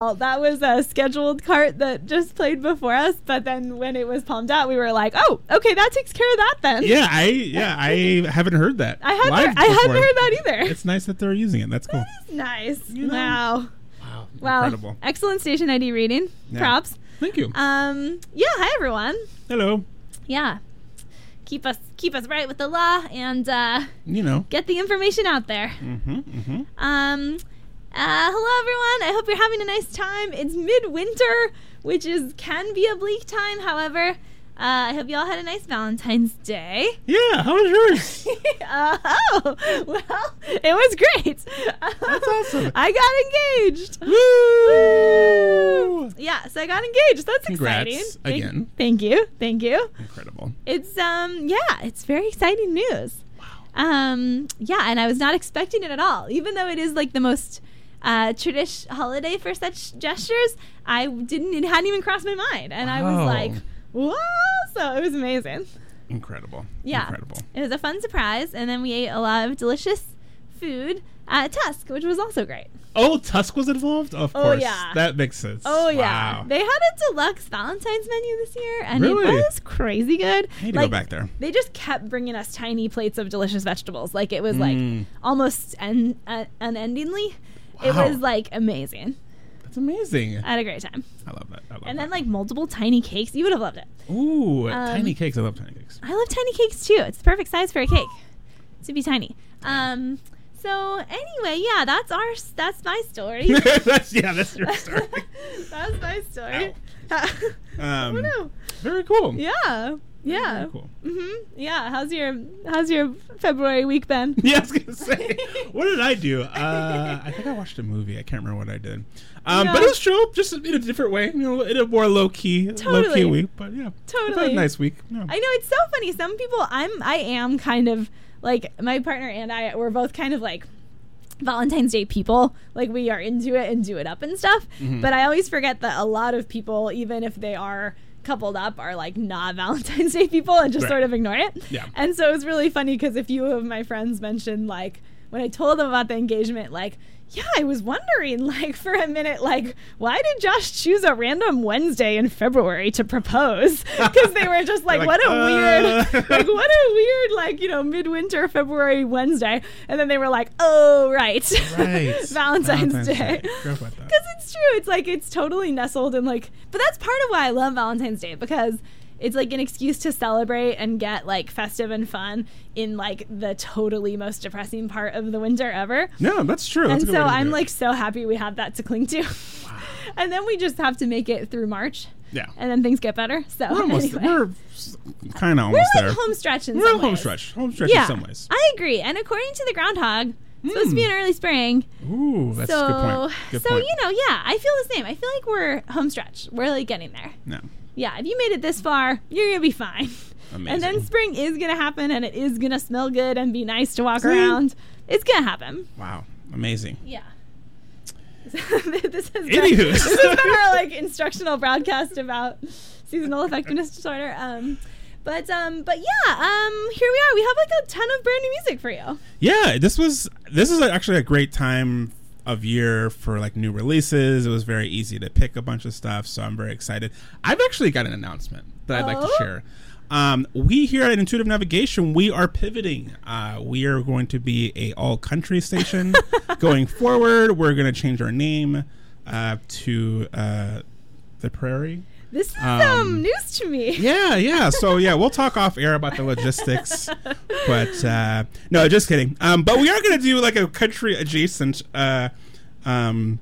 That was a scheduled cart that just played before us, but then when it was palmed out, we were like, "Oh, okay, that takes care of that then." Yeah, I yeah I haven't heard that. I hadn't, live heard, I hadn't heard that either. It's nice that they're using it. That's cool. nice. You know. Wow. Wow, Wow. incredible. Excellent station ID reading. Yeah. Props. Thank you. Um. Yeah. Hi everyone. Hello. Yeah. Keep us keep us right with the law and uh, You know. get the information out there. Mm-hmm. Mm-hmm. Um, uh, hello everyone. I hope you're having a nice time. It's midwinter, which is can be a bleak time. However, uh, I hope you all had a nice Valentine's Day. Yeah. How was yours? uh, oh, well, it was great. That's awesome. I got engaged. Woo! Yeah, so I got engaged. That's Congrats exciting. Thank- again. Thank you. Thank you. Incredible. It's um yeah, it's very exciting news. Wow. Um yeah, and I was not expecting it at all. Even though it is like the most uh tradish holiday for such gestures, I didn't it hadn't even crossed my mind. And I was like, "Whoa!" So it was amazing. Incredible. Yeah. Incredible. It was a fun surprise, and then we ate a lot of delicious food at Tusk, which was also great. Oh, Tusk was involved. Of Oh, course. yeah. That makes sense. Oh yeah, they had a deluxe Valentine's menu this year, and Really? it was crazy good. I need to go back there. They just kept bringing us tiny plates of delicious vegetables. Like it was like Mm. almost un- uh, unendingly. It Wow. was like amazing. That's amazing. I had a great time. I love that. I love And that. then like multiple tiny cakes. You would have loved it. Ooh, um, tiny cakes. I love tiny cakes. I love tiny cakes too. It's the perfect size for a cake to be tiny. Um. So anyway, yeah, that's our that's my story. that's yeah. That's your story. that's my story. Um, oh no. Very cool. Yeah. Yeah. Very cool. Mhm. Yeah. How's your How's your February week been? Yeah, I was gonna say, what did I do? Uh, I think I watched a movie. I can't remember what I did. Um, Yeah. But it was chill, just in a different way. You know, in a more low key, low key week. But yeah, Totally. a nice week. Yeah. I know it's so funny. Some people, I'm, I am kind of like my partner and I. We're both kind of like Valentine's Day people. Like we are into it and do it up and stuff. Mhm. But I always forget that a lot of people, even if they are coupled up, are like not Valentine's Day people and just Right. sort of ignore it. Yeah. And so it was really funny because a few of my friends mentioned like when I told them about the engagement, like. Yeah, I was wondering, like, for a minute, like, why did Josh choose a random Wednesday in February to propose? Because they were just like, like, what a uh. weird, like, what a weird, like, you know, midwinter February Wednesday. And then they were like, oh, right. Right. Valentine's, Valentine's Day. Day. Forgot about that. Because it's true. It's like, it's totally nestled in, like, but that's part of why I love Valentine's Day because it's like an excuse to celebrate and get, like, festive and fun in, like, the totally most depressing part of the winter ever. No, that's true. That's and so way to do I'm like so happy we have that to cling to. Wow. and then we just have to make it through March, yeah. and then things get better. So We're almost. anyway. We're kind of We're like there. home stretch in We're some home ways. stretch. Home stretch Yeah, in some ways. I agree. And according to the groundhog, it's supposed to be Hmm. in early spring. Ooh, that's so, a good point. Good so point. you know, yeah, I feel the same. I feel like we're home stretch. We're like getting there. no. Yeah, if you made it this far, you're gonna be fine. Amazing. And then spring is gonna happen, and it is gonna smell good and be nice to walk See? around. It's gonna happen. Wow. Amazing. Yeah. this has been, Anywho. this has been our like instructional broadcast about seasonal effectiveness disorder. Um, but um, but yeah, um, here we are. We have like a ton of brand new music for you. Yeah, this was this is actually a great time of year for like new releases. It was very easy to pick a bunch of stuff, so I'm very excited. I've actually got an announcement that I'd like to Oh? share. Um, we here at Intuitive Navigation, we are pivoting. Uh, we are going to be a all country station going forward. We're going to change our name uh, to uh, the Prairie. This is Um, um, news to me. Yeah, yeah. So yeah, we'll talk off air about the logistics. but uh, no, just kidding. Um, but we are going to do like a country adjacent uh, um,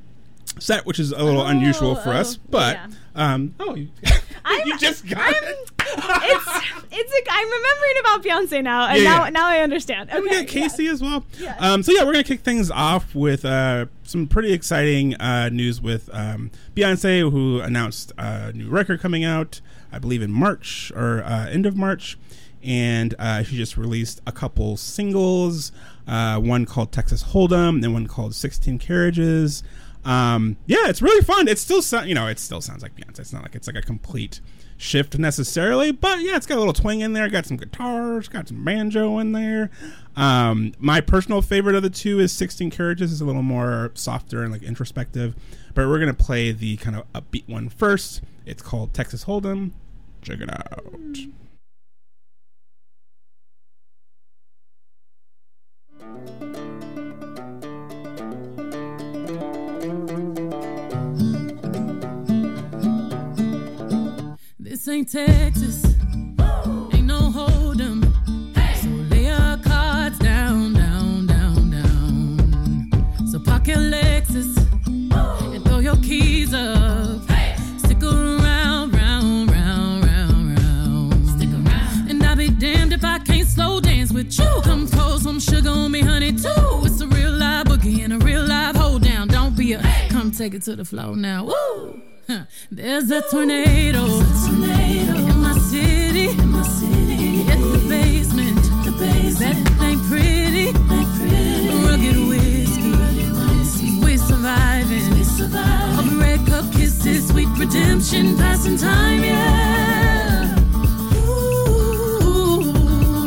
set, which is a little Oh, unusual for oh, us. But yeah. um, oh, you, I'm- you just got I'm- it. it's it's a, I'm remembering about Beyonce now, and Yeah, now yeah. now I understand. And we Okay, got Kacey as well. Yeah. Um, so yeah, we're gonna kick things off with uh, some pretty exciting uh, news with um, Beyonce, who announced a new record coming out, I believe in March or uh, end of March, and uh, she just released a couple singles, uh, one called Texas Hold'em, and one called Sixteen Carriages. Um, yeah, it's really fun. It still sounds, you know, it still sounds like Beyonce. It's not like it's like a complete shift necessarily, but yeah, it's got a little twang in there. Got some guitars, got some banjo in there. Um, my personal favorite of the two is 16 Carriages. is a little more softer and like introspective, but we're gonna play the kind of upbeat one first. It's called Texas Hold'em. Check it out. This ain't Texas. Ain't no hold'em. So lay your cards down, down, down, down. So park your Lexus and throw your keys up. Stick around, round, round, round, round. Stick around. And I'll be damned if I can't slow dance with you. Come pour some sugar on me, honey, too. It's a real live boogie and a real live hold down. Don't be a come take it to the floor now. Woo! There's a tornado, in my city. In the basement. That ain't pretty. Rugged whiskey. We surviving. Red cup kisses, sweet redemption, passing time, yeah. Ooh,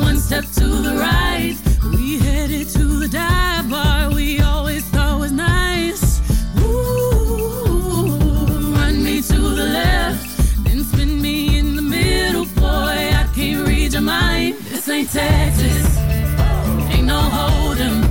one step to the right. We headed to the dive bar we always ain't Texas, ain't no hold'em.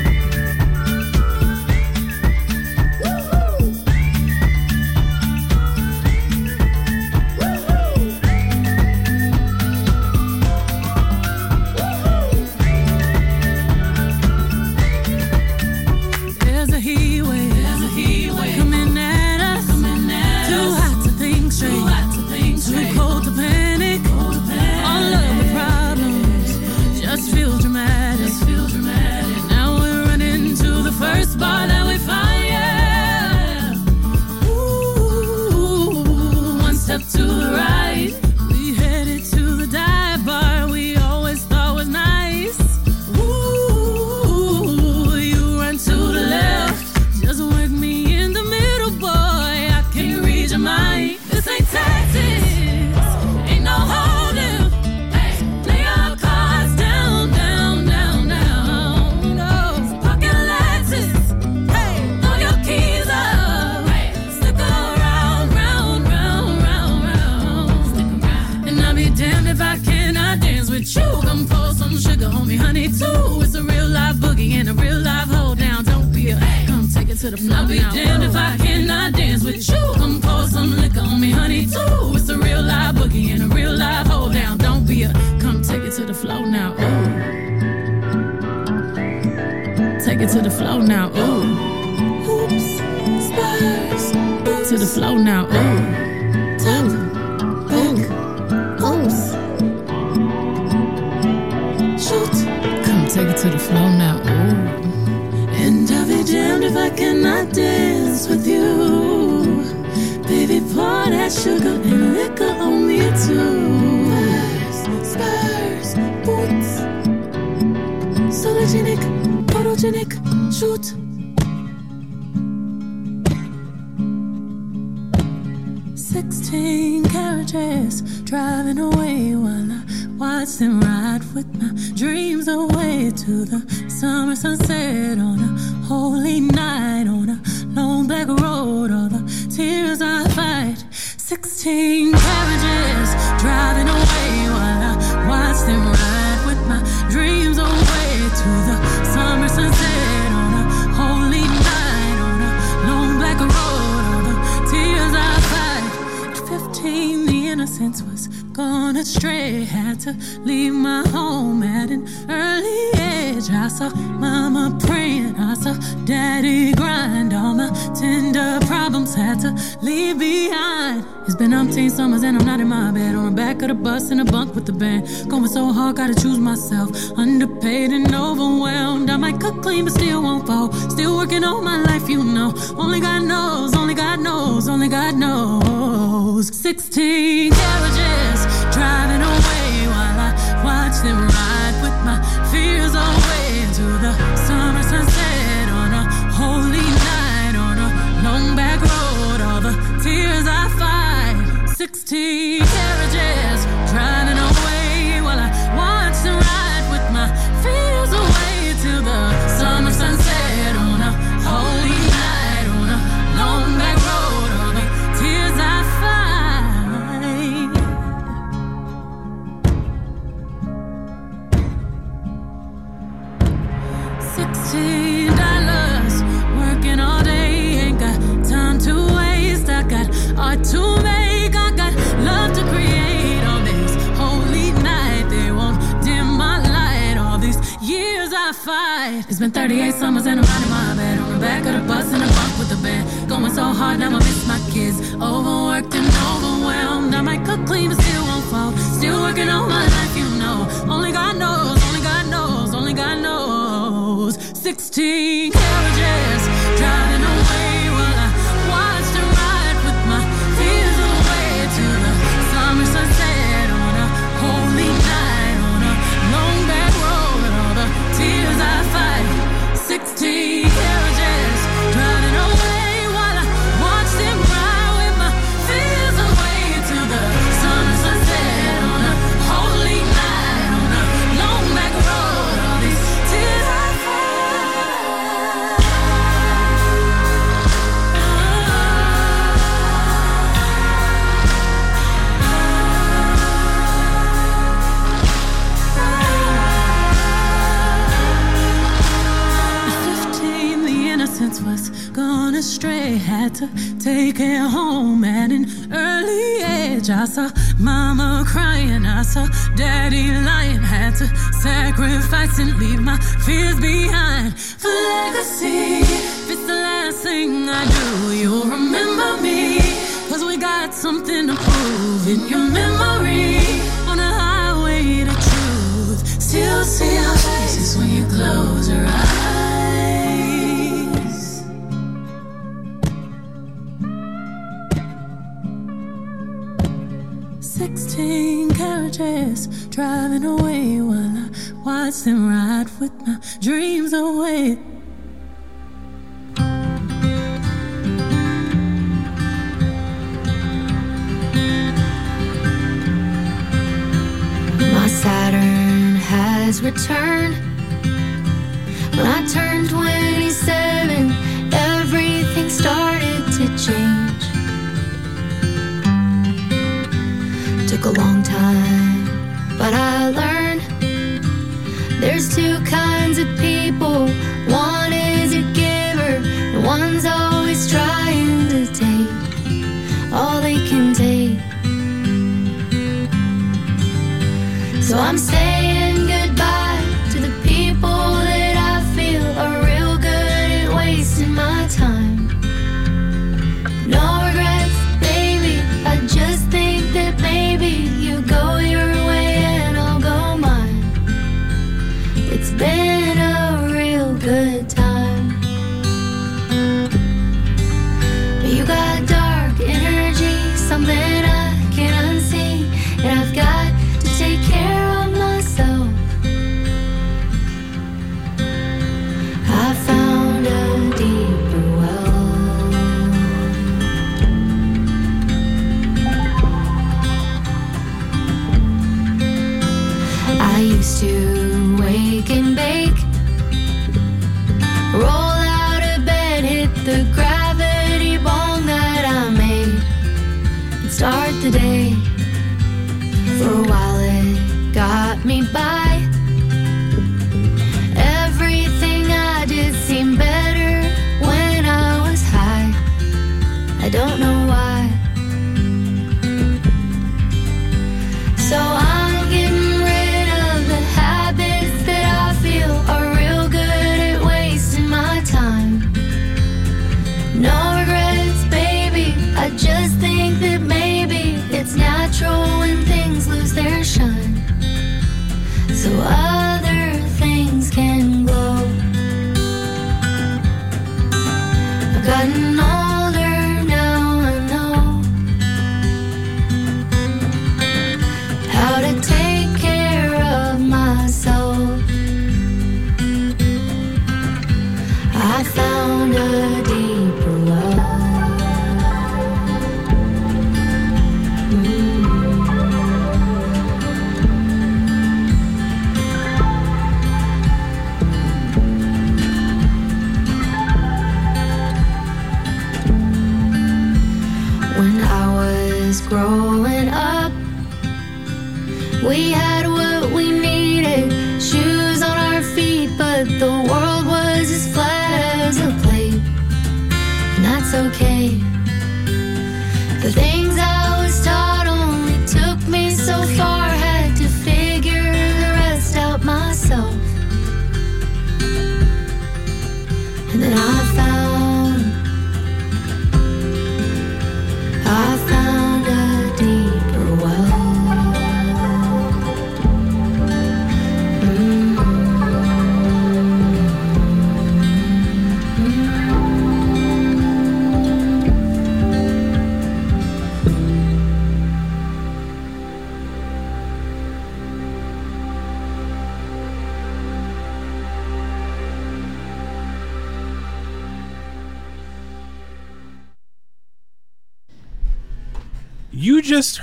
innocence was gone astray. Had to leave my home at an early age. I saw mama praying, I saw daddy grind. All my tender problems had to leave behind. It's been umpteen summers and I'm not in my bed. On the back of the bus in a bunk with the band. Going so hard, gotta choose myself. Underpaid and overwhelmed. I might cook clean, but still won't fall. Still working all my life, you know. Only God knows, only God knows, only God knows. 16 carriages driving away while I watch them ride away into the summer sunset on a holy night on a long back road. All the tears I fight. 16 carriages Dollars, working all day, ain't got time to waste. I got art to make, I got love to create holy night. They won't dim my light. All these years I fight. It's been 38 summers and I'm out my bed on the back of the bus in a bunk with the band. Going so hard now I miss my kids. Overworked and overwhelmed. I might cook clean but still won't fall. Still working on my life, you know. Only God knows, only God knows, only God knows. 16 carriages driving two kinds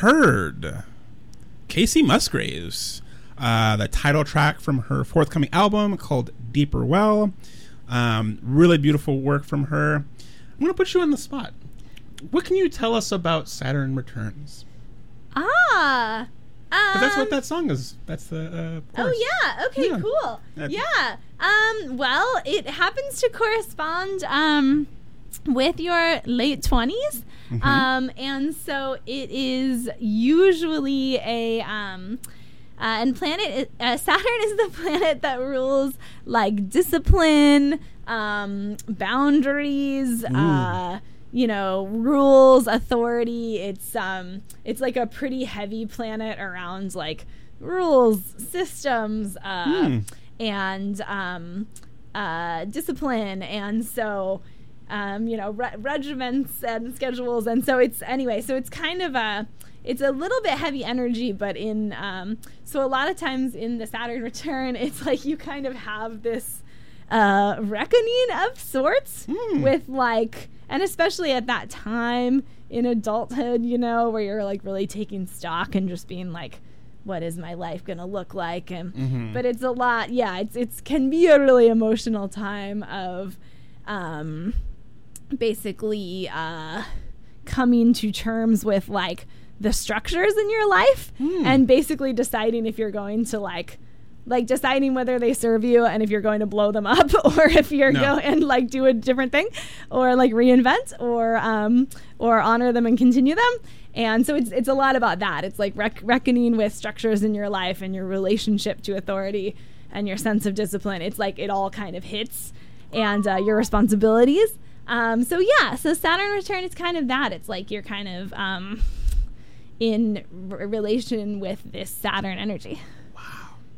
heard Kacey Musgraves, uh, the title track from her forthcoming album called Deeper Well. Um, really beautiful work from her. I'm going to put you on the spot. What can you tell us about Saturn Returns? Ah. Um, that's what that song is. That's the. Uh, Oh yeah. Okay. Yeah. Cool. Yeah. Um. Well, it happens to correspond um with your late 20s Mm-hmm. Um. And so it is usually a um. Uh, and planet uh, Saturn is the planet that rules like discipline, um, boundaries, uh, you know, rules, authority. It's um, it's like a pretty heavy planet around like rules, systems, uh, Hmm. and um, uh, discipline, and so um, you know re- regiments and schedules, and so it's anyway. So it's kind of a it's a little bit heavy energy, but in um, so a lot of times in the Saturn return, it's like you kind of have this uh, reckoning of sorts Hmm. with like, and especially at that time in adulthood, you know, where you're like really taking stock and just being like, what is my life gonna look like? And Mhm. but it's a lot, yeah. It's it's can be a really emotional time of, um, basically uh, coming to terms with like the structures in your life Hmm. and basically deciding if you're going to like like deciding whether they serve you and if you're going to blow them up or if you're No. go and like do a different thing or like reinvent or um or honor them and continue them and so it's it's a lot about that it's like rec- reckoning with structures in your life and your relationship to authority and your sense of discipline it's like it all kind of hits and uh, your responsibilities um, so yeah so saturn return is kind of that it's like you're kind of um, in r- relation with this saturn energy Wow.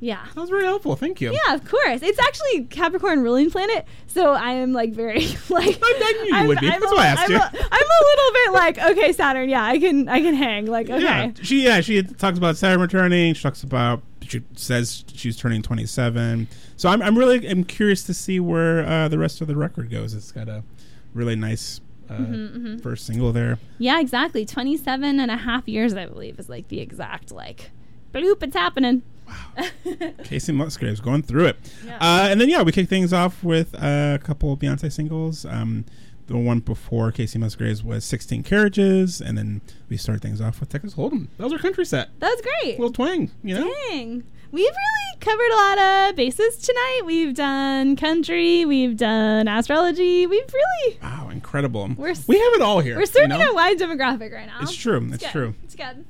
yeah That was very helpful. Thank you. yeah, of course. It's actually Capricorn ruling planet, so I am like very like. I knew you would be. That's a, why I asked I'm you. A, I'm a little bit like okay, Saturn. Yeah, I can I can hang. Like okay, Yeah, she yeah she talks about Saturn returning. She talks about she says she's turning twenty seven. So I'm I'm really I'm curious to see where uh, the rest of the record goes. It's got a really nice uh, Mm-hmm, first single there. yeah, exactly. 27 and a half years, I believe, is like the exact like bloop. It's happening. Wow. Kacey Musgraves going through it. Yeah. Uh, and then yeah, we kick things off with uh, a couple of Beyonce singles. Um, the one before Kacey Musgraves was 16 Carriages, and then we start things off with Texas Hold'em. That was our country set. That was great. little twang, you know. Dang. We've really covered a lot of bases tonight. We've done country, we've done astrology. We've really Wow, incredible. We're we have it all here. we're serving you know? a wide demographic right now. It's true. It's good. true. It's good.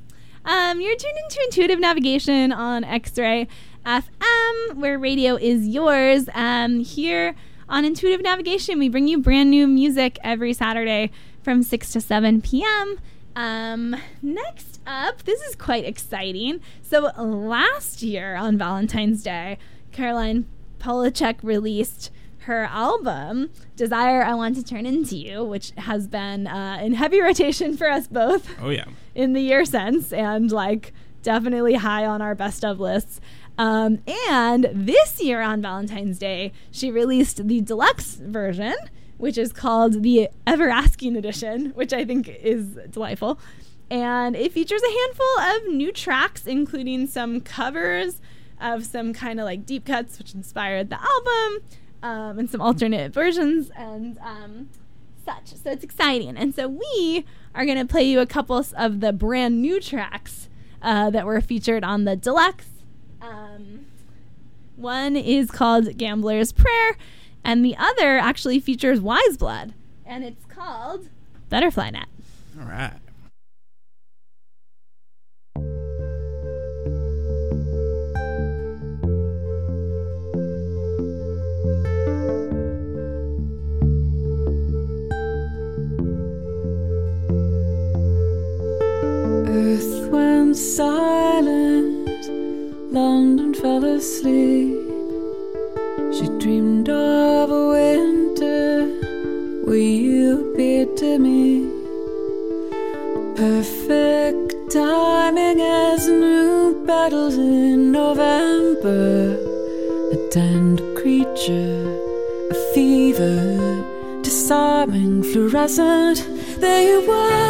Um, you're tuned into Intuitive Navigation on X-Ray FM, where radio is yours. Um, here on Intuitive Navigation, we bring you brand new music every Saturday from 6 to 7 p.m. Um, next up, this is quite exciting. So last year on Valentine's Day, Caroline Polachek released her album "Desire I Want to Turn Into You," which has been uh, in heavy rotation for us both Oh yeah. in the year since, and like definitely high on our best of lists. Um, and this year on Valentine's Day, she released the deluxe version, which is called the Everasking Edition, which I think is delightful. And it features a handful of new tracks, including some covers of some kind of like deep cuts, which inspired the album, um, and some alternate versions and um, such. So it's exciting. And so we are going to play you a couple of the brand new tracks uh, that were featured on the deluxe. Um, one is called Gambler's Prayer, and the other actually features Weyes Blood, and it's called Butterfly Net. All right. Silent, London fell asleep. She dreamed of a winter where you appeared to me. Perfect timing as new battles in November. A tender creature, a fever, disarming, fluorescent. There you were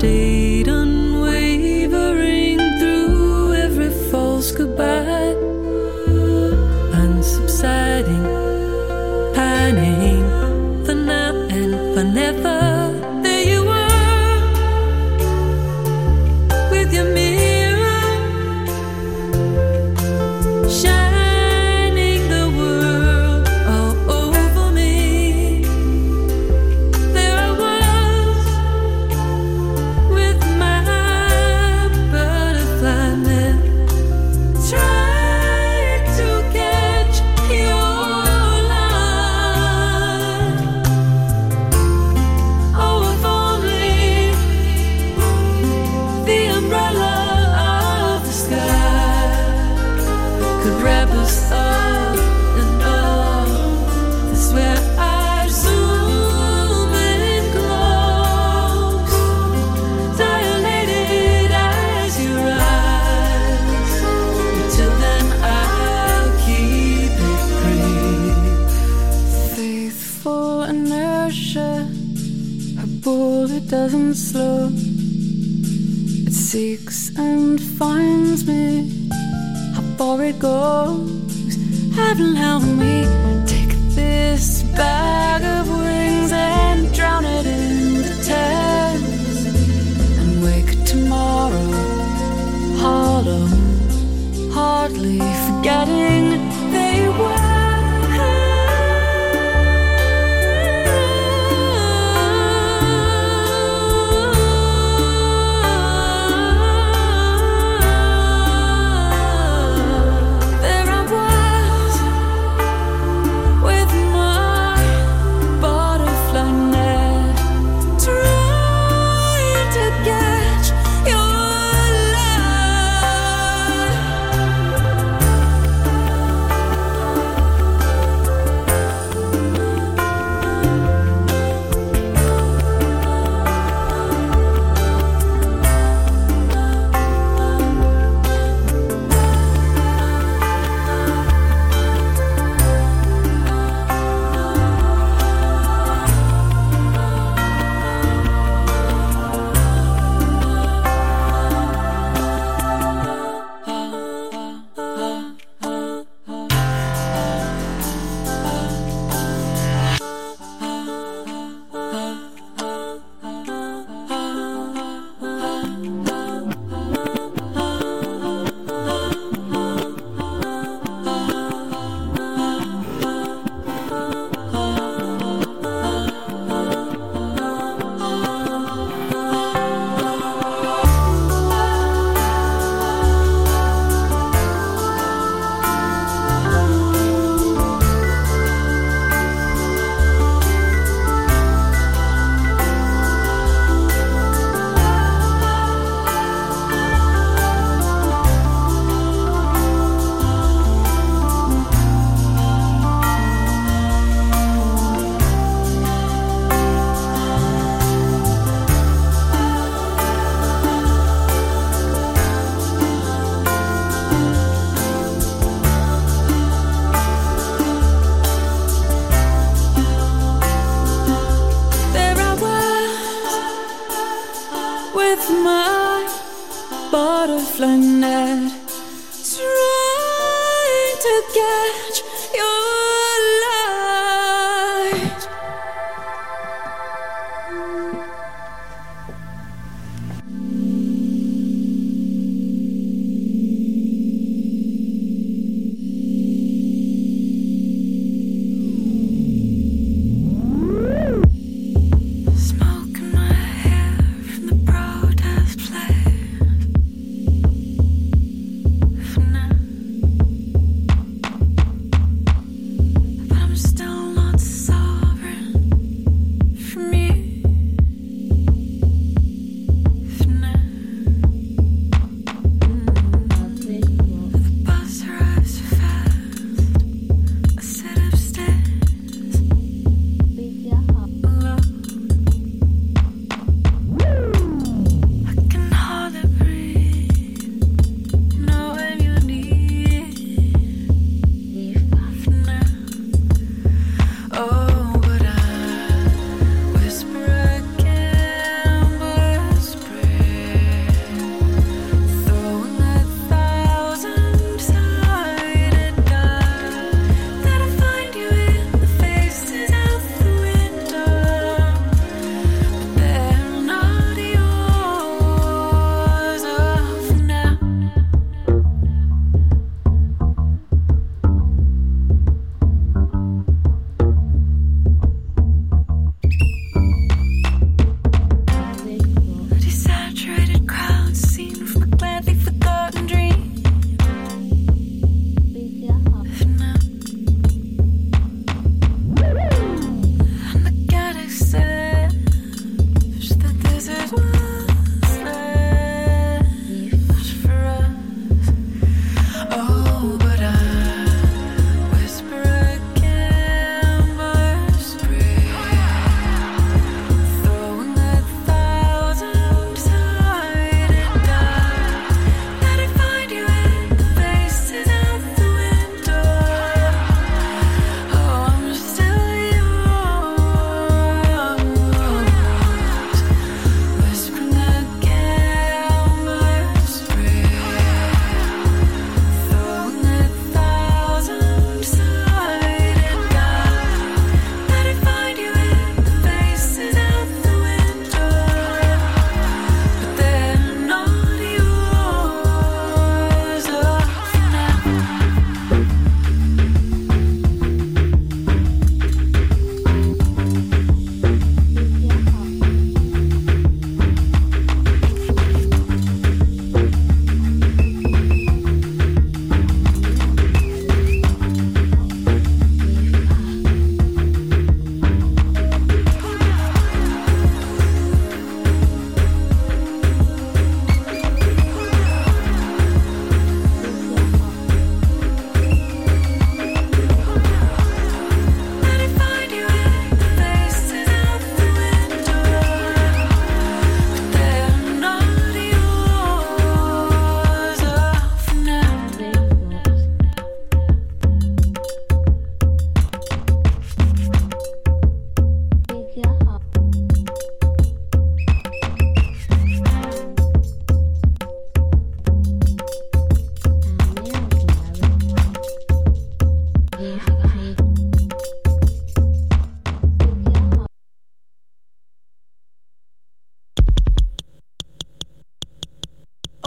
but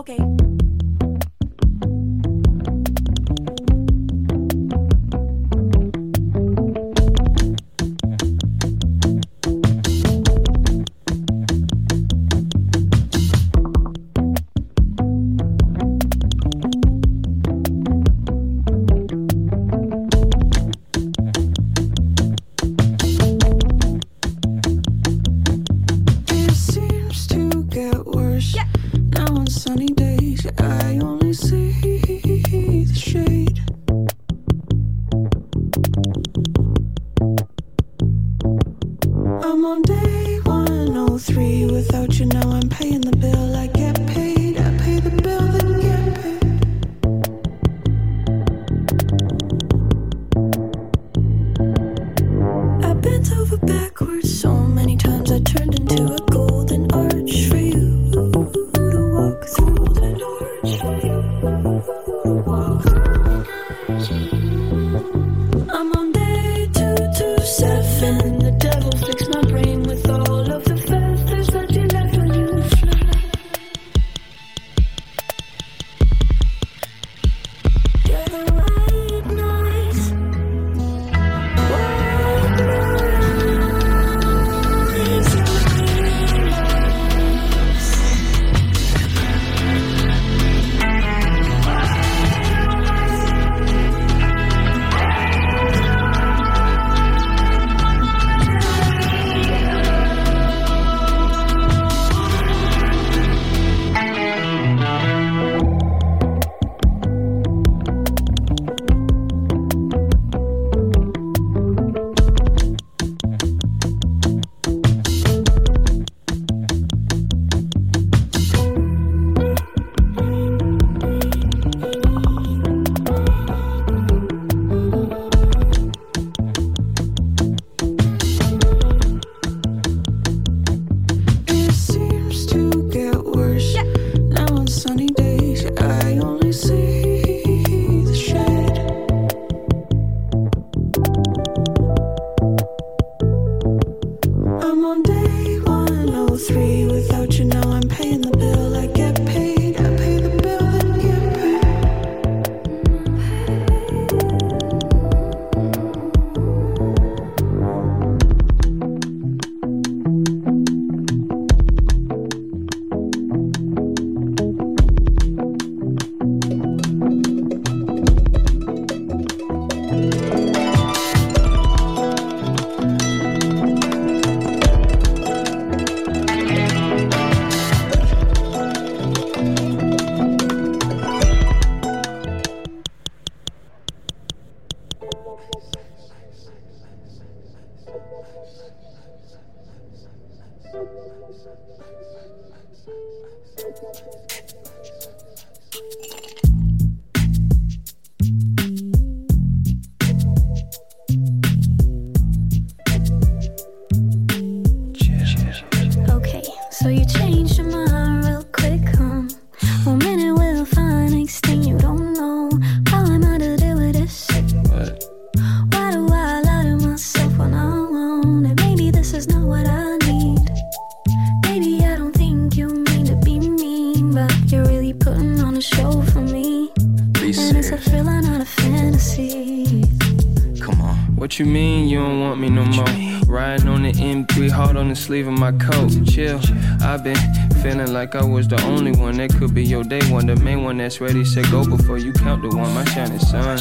Okay. On a show for me. Be And it's a serious. thriller, not a fantasy. Come on. What you mean you don't want me no more? Riding on the M3, hard on the sleeve of my coat. Chill. I've been feeling like I was the only one that could be your day one, the main one that's ready. Said go before you count the one, my shining sun.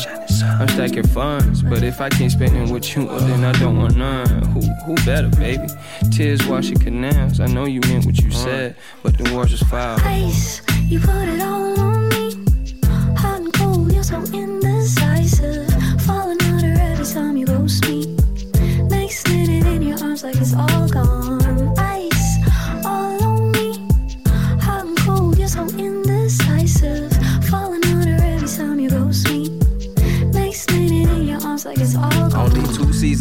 I'm stacking funds, but if I can't spend it with you, well, then I don't want none. Who who better, baby? Tears washing canals. I know you meant what you uh. said, but the words was foul. Ice, you put it all on me. Hot cold, so indecisive. Falling under every time you ghost me. Next minute in your arms like it's all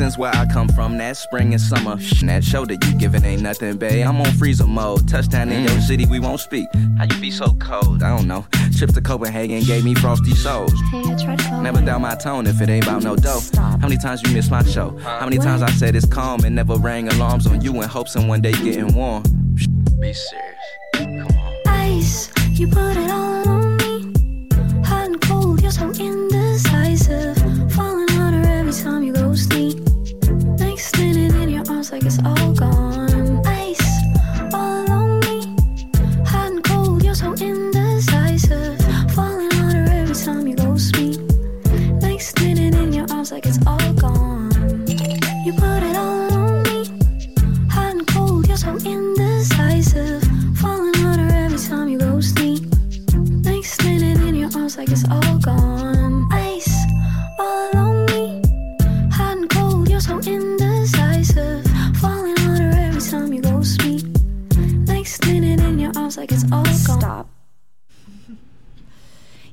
two seasons where I come from, that spring and summer. Shh, That show that you giving ain't nothing, babe. I'm on freezer mode. Touchdown in your mm. city, we won't speak. How you be so cold? I don't know. Trips to Copenhagen gave me frosty souls. Hey, I tried to Never you. down my tone if it ain't about no dough. Stop. How many times you missed my show? How many times I said it's calm and never rang alarms on you in hopes of one day getting warm? Be serious. Come on. Ice, you put it all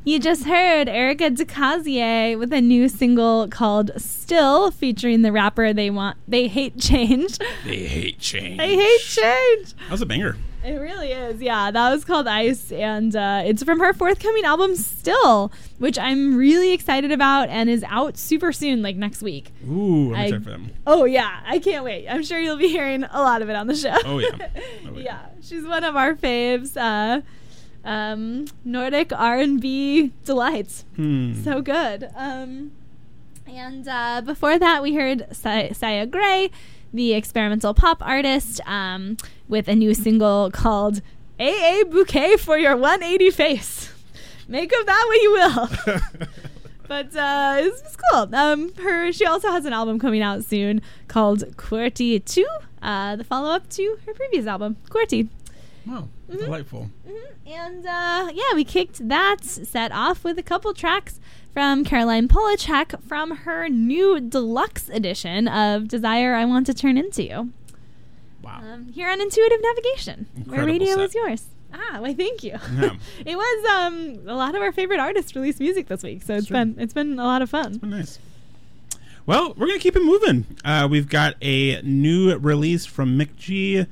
You just heard Erika de Casier with a new single called "Still," featuring the rapper they want they hate change. They hate change. They hate change. That was a banger. It really is. Yeah, that was called Ice, and uh, it's from her forthcoming album Still, which I'm really excited about and is out super soon, like next week. Ooh, I'm I- excited for them. Oh yeah, I can't wait. I'm sure you'll be hearing a lot of it on the show. Oh, yeah. Oh, yeah. yeah, she's one of our faves. Uh, um, Nordic R&B delights. Hmm. So good. Um, and uh, before that, we heard Sa- Saya Gray, the experimental pop artist, um, with a new single called AA Bouquet for Your 180 Face. Make of that what you will. but uh, it's, it's cool. Um, her she also has an album coming out soon called QWERTY 2, uh, the follow up to her previous album, QWERTY. Wow, Mm-hmm. delightful. And uh, yeah, we kicked that set off with a couple tracks from Caroline Polachek from her new deluxe edition of Desire I Want to Turn Into You. Wow. Um, here on Intuitive Navigation, where radio set. is yours. Ah, why thank you. Yeah. it was um, a lot of our favorite artists released music this week, so it's Sure. been it's been a lot of fun. Nice. Well, we're gonna keep it moving. Uh, we've got a new release from Mk.Gee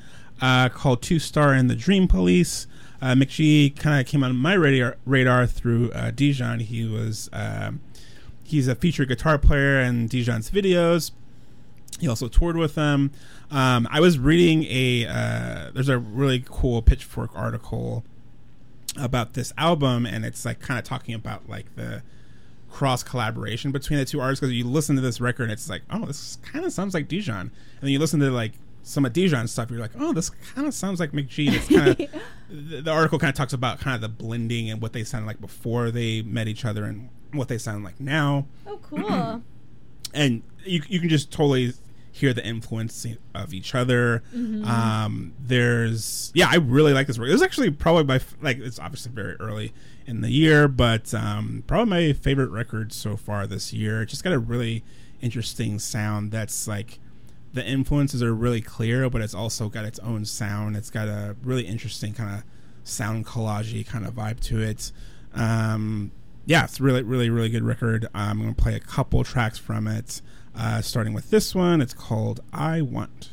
uh, called Two Star and the Dream Police. Uh, G kind of came on my radar radar through uh, Dijon. He was um he's a featured guitar player in Dijon's videos. He also toured with them. Um, I was reading a uh, there's a really cool Pitchfork article about this album, and it's like kind of talking about like the cross collaboration between the two artists because you listen to this record and it's like, oh, this kind of sounds like Dijon, and then you listen to like some of Dijon's stuff, you're like, oh, this kind of sounds like Mk.Gee. It's kind of the, the article kind of talks about kind of the blending and what they sounded like before they met each other and what they sound like now, Oh, cool. and you you can just totally hear the influence of each other. Um, there's yeah, I really like this record. It was actually probably my like it's obviously very early in the year, but um, probably my favorite record so far this year. It just got a really interesting sound that's like the influences are really clear, but it's also got its own sound. It's got a really interesting kind of sound collagey kind of vibe to it. Um, yeah, it's really, really, really good record. I'm going to play a couple tracks from it, uh, starting with this one. It's called I Want.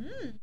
Mm.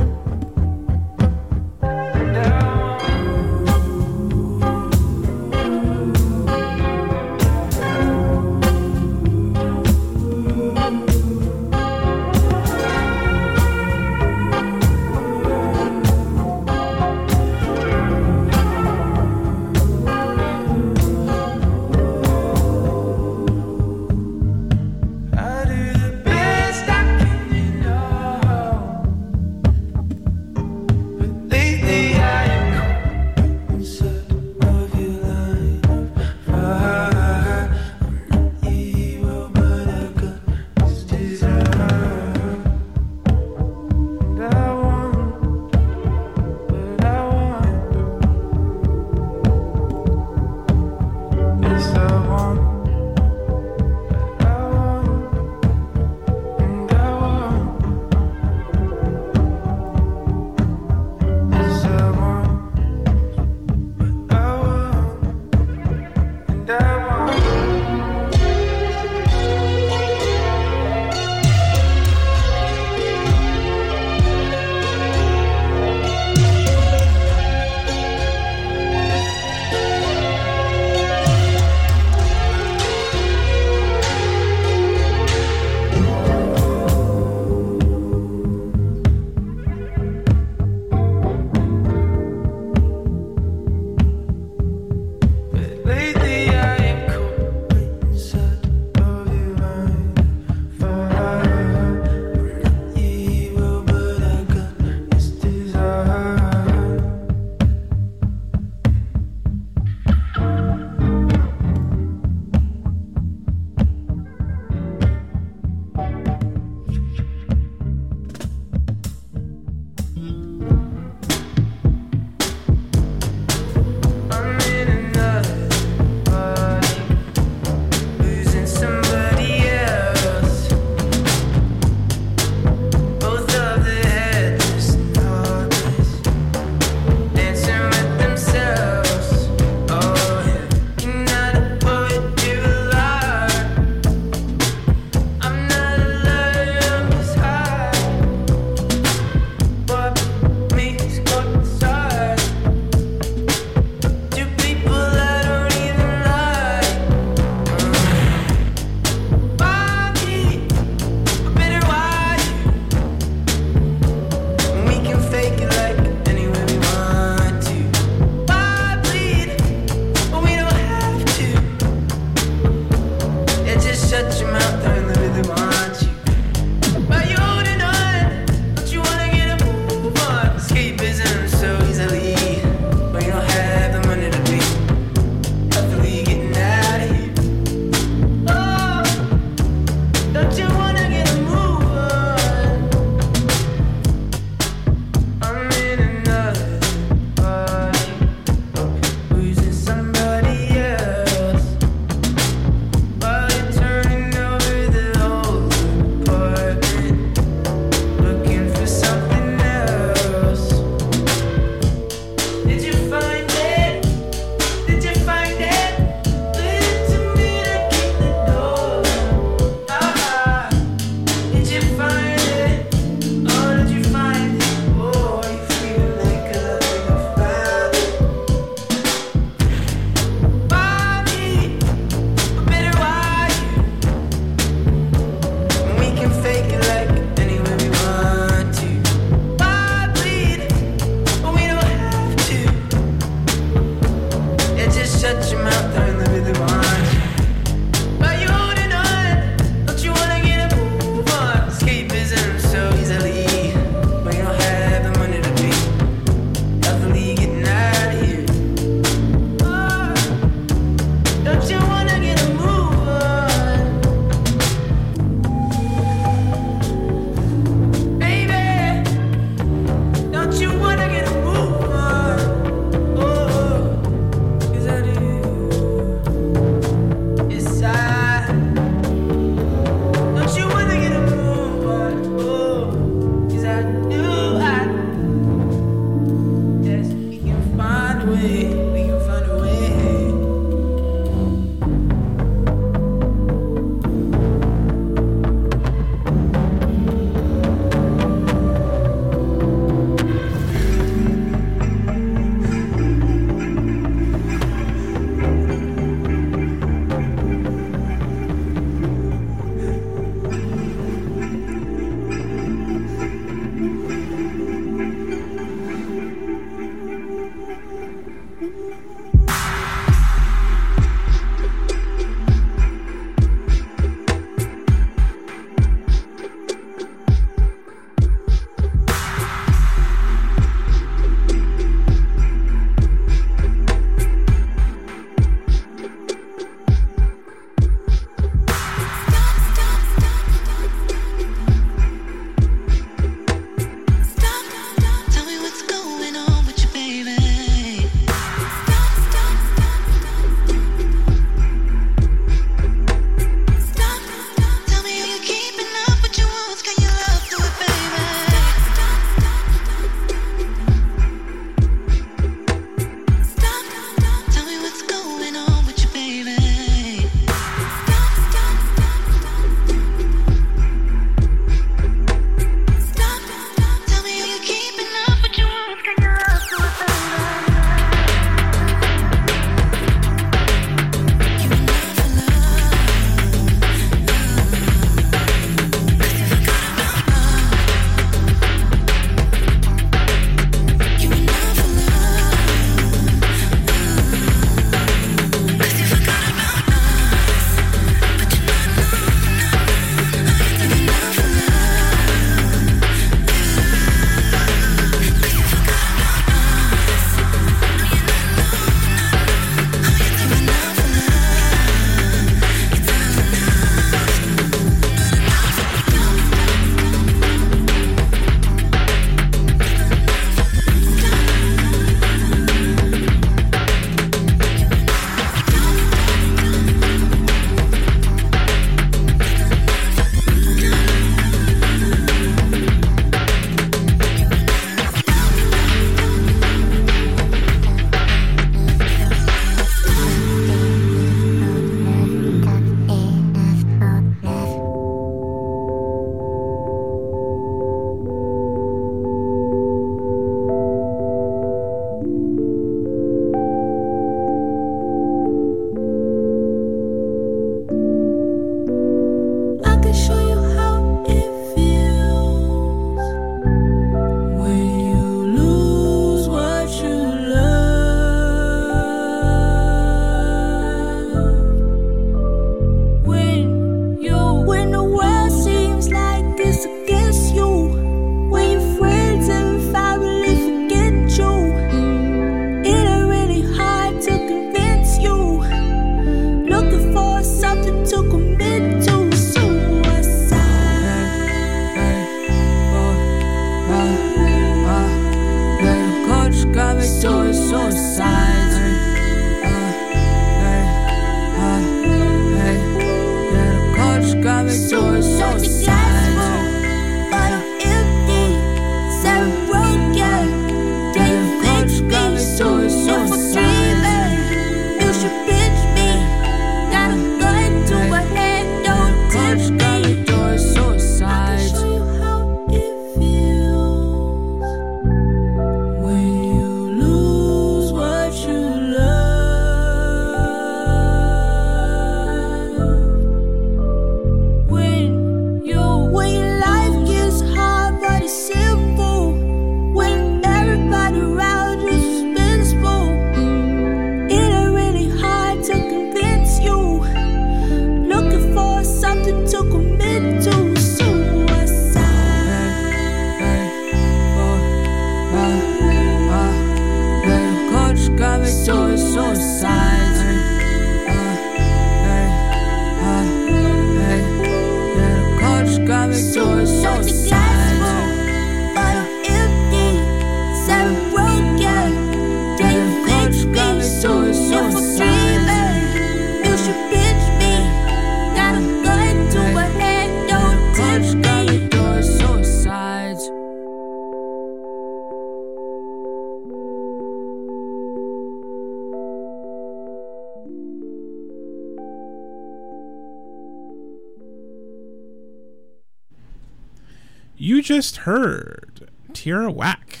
Just heard Tierra Whack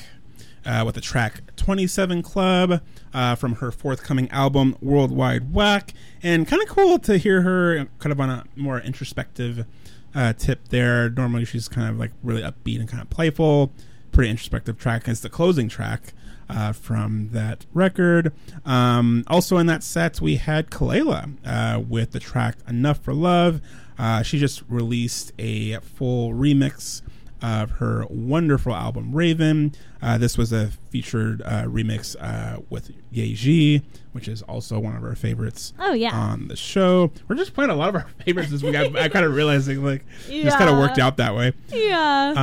uh, with the track 27 Club uh, from her forthcoming album Worldwide Whack. And kind of cool to hear her kind of on a more introspective uh, tip there. Normally she's kind of like really upbeat and kind of playful. Pretty introspective track. It's the closing track uh, from that record. Um, also in that set, we had Kelela uh, with the track Enough for Love. Uh, she just released a full remix of her wonderful album Raven. Uh, this was a featured uh, remix uh, with Yaeji, which is also one of our favorites Oh, yeah. on the show. We're just playing a lot of our favorites this week. I, I kind of realizing like just kind of worked out that way. Yeah.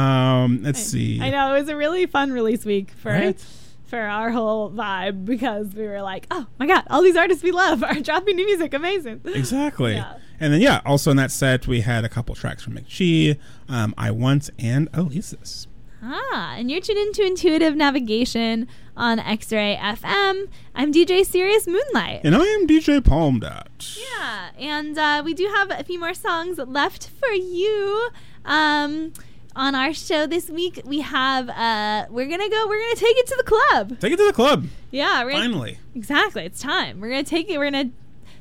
Um, let's see. I know it was a really fun release week for Right? for our whole vibe because we were like, oh my god, all these artists we love are dropping new music, amazing. Exactly. Yeah. And then yeah, also in that set we had a couple tracks from Mk.Gee, um, I Want, and Alesis. Ah, and you're tuned into Intuitive Navigation on X-Ray FM. I'm DJ Sirius Moonlight. And I am DJ Palm Dot. Yeah, and uh, we do have a few more songs left for you. Um, on our show this week, we have uh, we're gonna go. We're gonna take it to the club. Take it to the club. Yeah, we're gonna- Finally. Exactly, it's time. We're gonna take it. We're gonna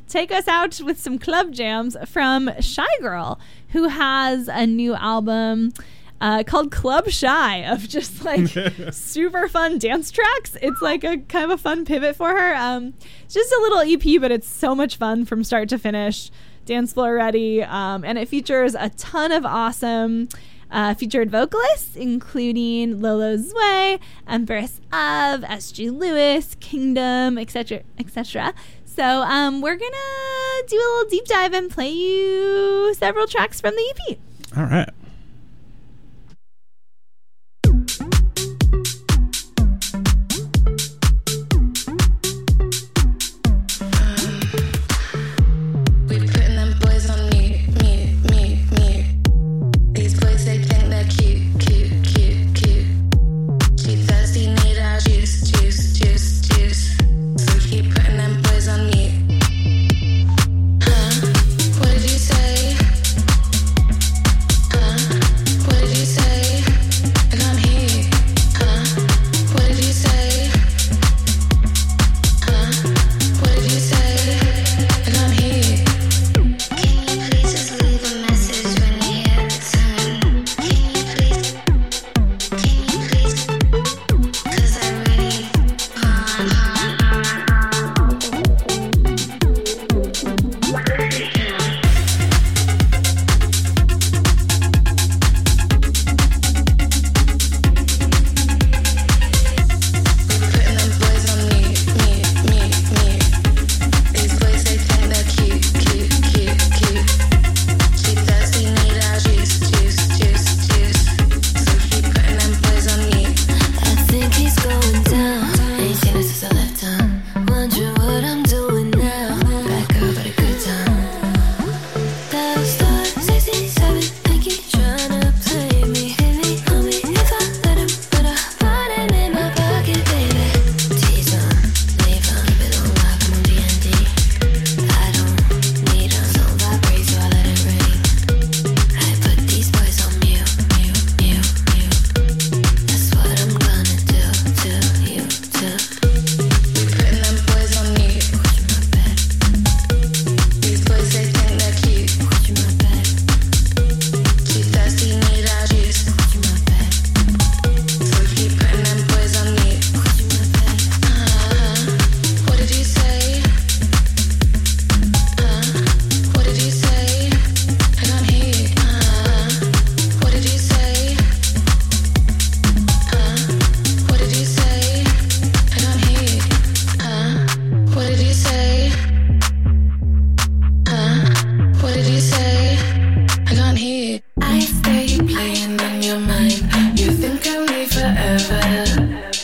take us out with some club jams from Shy Girl, who has a new album. Uh, called Club Shy of just like super fun dance tracks. It's like a kind of a fun pivot for her. Um, it's just a little EP, but it's so much fun from start to finish. Dance floor ready, um, and it features a ton of awesome uh, featured vocalists, including Lolo Zouai, Empress of, S.G. Lewis, Kingdom, etc., etc. So um, we're gonna do a little deep dive and play you several tracks from the EP. All right. You think I'll be forever.